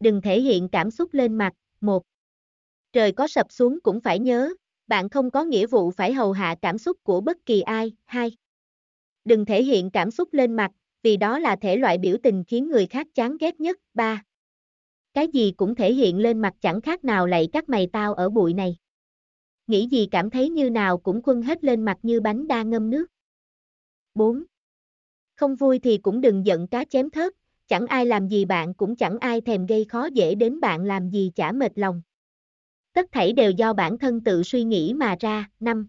Đừng thể hiện cảm xúc lên mặt, một. Trời có sập xuống cũng phải nhớ, bạn không có nghĩa vụ phải hầu hạ cảm xúc của bất kỳ ai, hai. Đừng thể hiện cảm xúc lên mặt, vì đó là thể loại biểu tình khiến người khác chán ghét nhất, ba. Cái gì cũng thể hiện lên mặt chẳng khác nào lạy các mày tao ở bụi này. Nghĩ gì cảm thấy như nào cũng khuân hết lên mặt như bánh đa ngâm nước. 4. Không vui thì cũng đừng giận cá chém thớt, chẳng ai làm gì bạn cũng chẳng ai thèm gây khó dễ đến bạn làm gì chả mệt lòng. Tất thảy đều do bản thân tự suy nghĩ mà ra. năm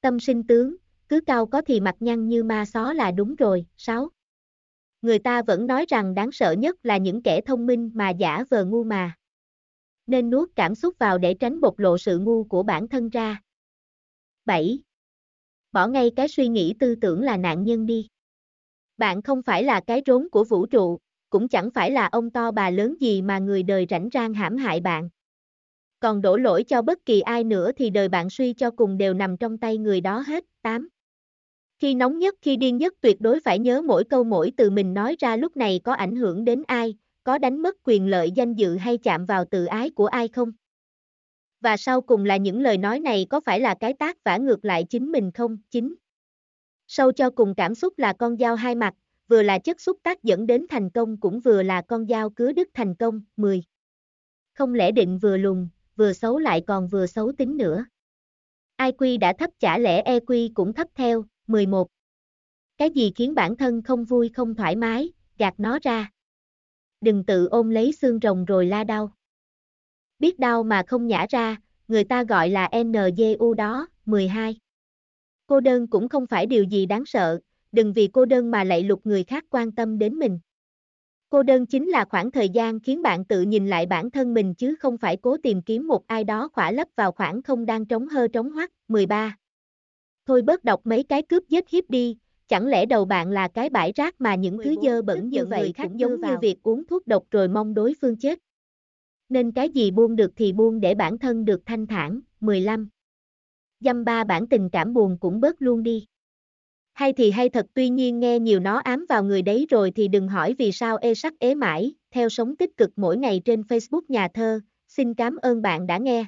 Tâm sinh tướng, cứ cao có thì mặt nhăn như ma xó là đúng rồi. 6. Người ta vẫn nói rằng đáng sợ nhất là những kẻ thông minh mà giả vờ ngu mà. Nên nuốt cảm xúc vào để tránh bộc lộ sự ngu của bản thân ra. 7. Bỏ ngay cái suy nghĩ tư tưởng là nạn nhân đi. Bạn không phải là cái rốn của vũ trụ, cũng chẳng phải là ông to bà lớn gì mà người đời rảnh rang hãm hại bạn. Còn đổ lỗi cho bất kỳ ai nữa thì đời bạn suy cho cùng đều nằm trong tay người đó hết. 8. Khi nóng nhất khi điên nhất tuyệt đối phải nhớ mỗi câu mỗi từ mình nói ra lúc này có ảnh hưởng đến ai, có đánh mất quyền lợi danh dự hay chạm vào tự ái của ai không? Và sau cùng là những lời nói này có phải là cái tác vả ngược lại chính mình không? Chính. Sâu cho cùng cảm xúc là con dao hai mặt, vừa là chất xúc tác dẫn đến thành công cũng vừa là con dao cứa đứt thành công. 10. Không lẽ định vừa lùn, vừa xấu lại còn vừa xấu tính nữa. IQ đã thấp chả lẽ EQ cũng thấp theo. 11. Cái gì khiến bản thân không vui không thoải mái, gạt nó ra. Đừng tự ôm lấy xương rồng rồi la đau. Biết đau mà không nhả ra, người ta gọi là NGU đó. 12. Cô đơn cũng không phải điều gì đáng sợ, đừng vì cô đơn mà lạy lục người khác quan tâm đến mình. Cô đơn chính là khoảng thời gian khiến bạn tự nhìn lại bản thân mình chứ không phải cố tìm kiếm một ai đó khỏa lấp vào khoảng không đang trống hơ trống hoắt. 13. Thôi bớt đọc mấy cái cướp giết hiếp đi, chẳng lẽ đầu bạn là cái bãi rác mà những thứ dơ bẩn như vậy khác giống như việc uống thuốc độc rồi mong đối phương chết. Nên cái gì buông được thì buông để bản thân được thanh thản. 15. Dăm ba bản tình cảm buồn cũng bớt luôn đi. Hay thì hay thật tuy nhiên nghe nhiều nó ám vào người đấy rồi thì đừng hỏi vì sao ê sắc ế mãi, theo sống tích cực mỗi ngày trên Facebook nhà thơ, xin cảm ơn bạn đã nghe.